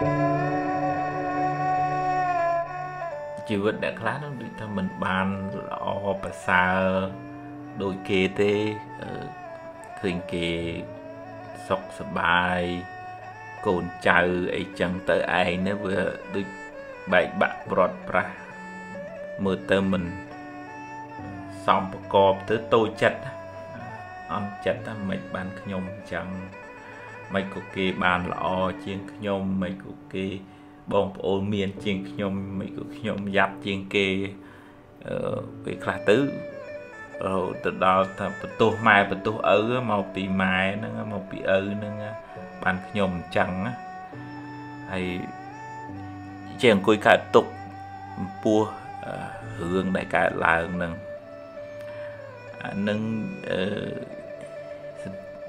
ជីវិតអ្នកខ្លះនឹងដូចថាមិនបានល្អប្រសើរដូចគេទេឃើញគេសុខសប្បាយកូនចៅអីចឹងទៅឯងនេះវាដូចបែកបាក់ប្រត់ប្រាស់មើលទៅមិនសំប្រកបទៅតូចចិត្តអន់ចិត្តថាមិនបានខ្ញុំអញ្ចឹង មិនក៏គេបានល្អជាងខ្ញុំមិនក៏គេបងប្អូនមានជាងខ្ញុំមិនក៏ខ្ញុំយ៉ាប់ជាងគេអឺពេលខ្លះទៅរហូតទៅដល់ថាបន្ទោសម៉ែបន្ទោសឪមកពីម៉ែហ្នឹងមកពីឪហ្នឹងបានខ្ញុំអញ្ចឹងណាហើយជាអង្គុយកើតទុកចំពោះរឿងដែលកើតឡើងហ្នឹងអានឹងអឺ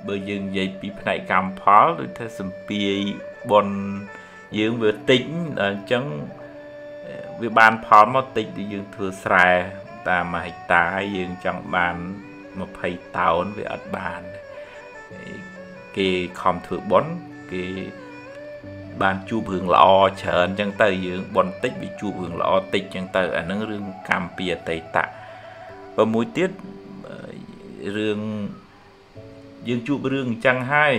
បើយើងនិយាយពីផ្នែកកម្មផលដូចថាសម្ពាយបនយើងវាតិចអញ្ចឹងវាបានផលមកតិចដែលយើងធ្វើស្រែតាមមួយហិកតាយើងចង់បាន20តោនវាអត់បានគេខំធ្វើបនគេបានជួបរឿងល្អច្រើនអញ្ចឹងទៅយើងបនតិចវាជួបរឿងល្អតិចអញ្ចឹងទៅអានឹងរឿងកម្មពីអតីតៈបើមួយទៀតរឿង យើងជួបរឿងអញ្ចឹងហើយ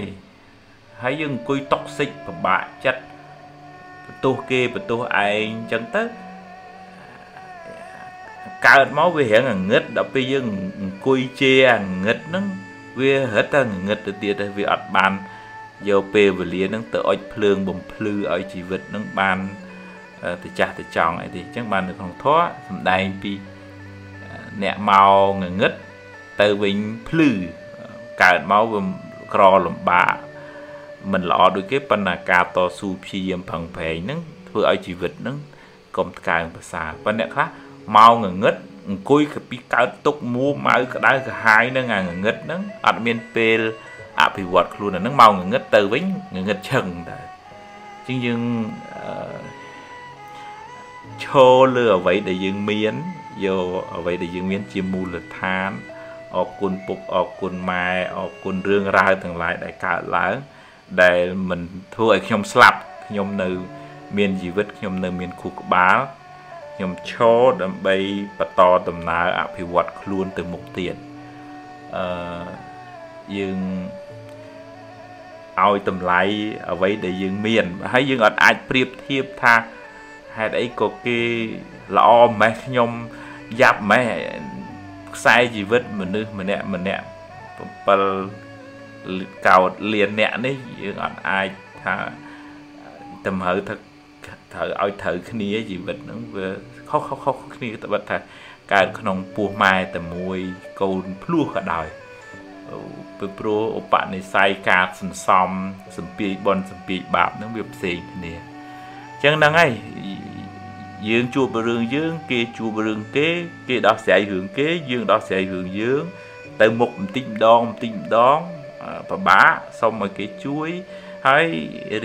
ហើយយើងអង្គុយតុកសិចពិបាកចិត្តបន្ទោសគេបន្ទោសឯងអញ្ចឹងទៅកើតមកវារៀងងងឹតដល់ពេលយើងអង្គុយជេរងឹតហ្នឹងវារត់តែងងឹតទៅទៀតវាអត់បានយកពេលវេលាហ្នឹងទៅអុចភ្លើងបំភ្លឺឲ្យជីវិតហ្នឹងបានទៅចាស់ទៅចង់អីទេអញ្ចឹងបាននៅក្នុងធម៌សំដែងពីអ្នកមកងងឹតទៅវិញភ្លឺ កើតមកវាក្រលំបាកមិនល្អដូចគេប៉ុន្តែការតស៊ូព្យាយាមប្រឹងប្រែងហ្នឹងធ្វើឲ្យជីវិតហ្នឹងកុំថ្កើងប្រសាប៉ុន្តែអ្នកខ្លះមកងងឹតអង្គុយពីកើតទុកមួម៉ៅក្តៅក្រហាយនឹងអាងងឹតហ្នឹងអត់មានពេលអភិវឌ្ឍខ្លួនអាហ្នឹងមកងងឹតទៅវិញងងឹតឈឹងតើជាងយើងឈរលើអ្វីដែលយើងមានយកអ្វីដែលយើងមានជាមូលដ្ឋាន អរគុណពុកអរគុណម៉ែអរគុណរឿងរ៉ាវទាំងឡាយដែលកើតឡើងដែលមិនធ្វើឲ្យខ្ញុំស្លាប់ខ្ញុំនៅ មានជីវិតខ្ញុំនៅមានខួរក្បាលខ្ញុំឈរដើម្បីបន្តដំណើរអភិវឌ្ឍខ្លួនទៅមុខទៀតអឺយើងឲ្យតម្លៃអ្វីដែលយើងមានហើយយើងអត់អាចប្រៀបធៀបថាហេតុអីក៏គេល្អម៉េះខ្ញុំយ៉ាប់ម៉េះ ខ្សែជីវិតមនុស្សម្នាក់ម្នាក់7កោតលានអ្នកនេះយើងអត់អាចថាតម្រូវថាត្រូវឲ្យត្រូវគ្នាជីវិតហ្នឹងវាខុសខុសខុសគ្នាទៅបាត់ថាកើតក្នុងពោះម៉ែតែមួយកូនភ្លោះក៏ដោយពីព្រោះឧបនិស្ស័យការសន្សំសម្ពាយបនសម្ពាយបាបហ្នឹងវាផ្សេងគ្នាអញ្ចឹងហ្នឹងហើយ យើងជួបរឿងយើង គេជួបរឿងគេ គេដោះស្រាយរឿងគេ យើងដោះស្រាយរឿងយើង ទៅមុខបន្តិចម្ដងបន្តិចម្ដងពិបាកសុំឲ្យគេជួយហើយ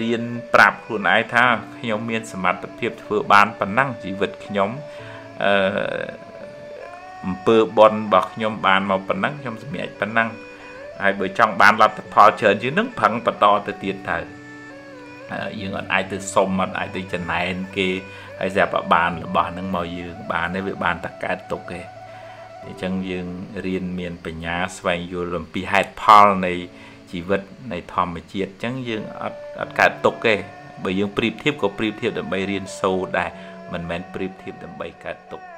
រៀនប្រាប់ខ្លួនឯងថាខ្ញុំមានសមត្ថភាពធ្វើបានប៉ុណ្ណឹងជីវិតខ្ញុំអឺអំពើបនរបស់ខ្ញុំបានមកប៉ុណ្ណឹងខ្ញុំសម្រេចប៉ុណ្ណឹងហើយបើចង់បានលទ្ធផលច្រើនជាងនឹងប្រឹងបន្តទៅទៀតទៅ យើងអត់អាចទៅសុំអត់អាចទៅចំណែនគេហើយស្រាប់តែបានរបស់ហ្នឹងមកយើងបានទេវាបានតែកើតទុកទេអញ្ចឹងយើងរៀនមានបញ្ញាស្វែងយល់អំពីហេតុផលនៃជីវិតនៃធម្មជាតិអញ្ចឹងយើងអត់អត់កើតទុកទេបើយើងប្រៀបធៀបក៏ប្រៀបធៀបដើម្បីរៀនសូត្រដែរមិនមែនប្រៀបធៀបដើម្បីកើតទុក្ខ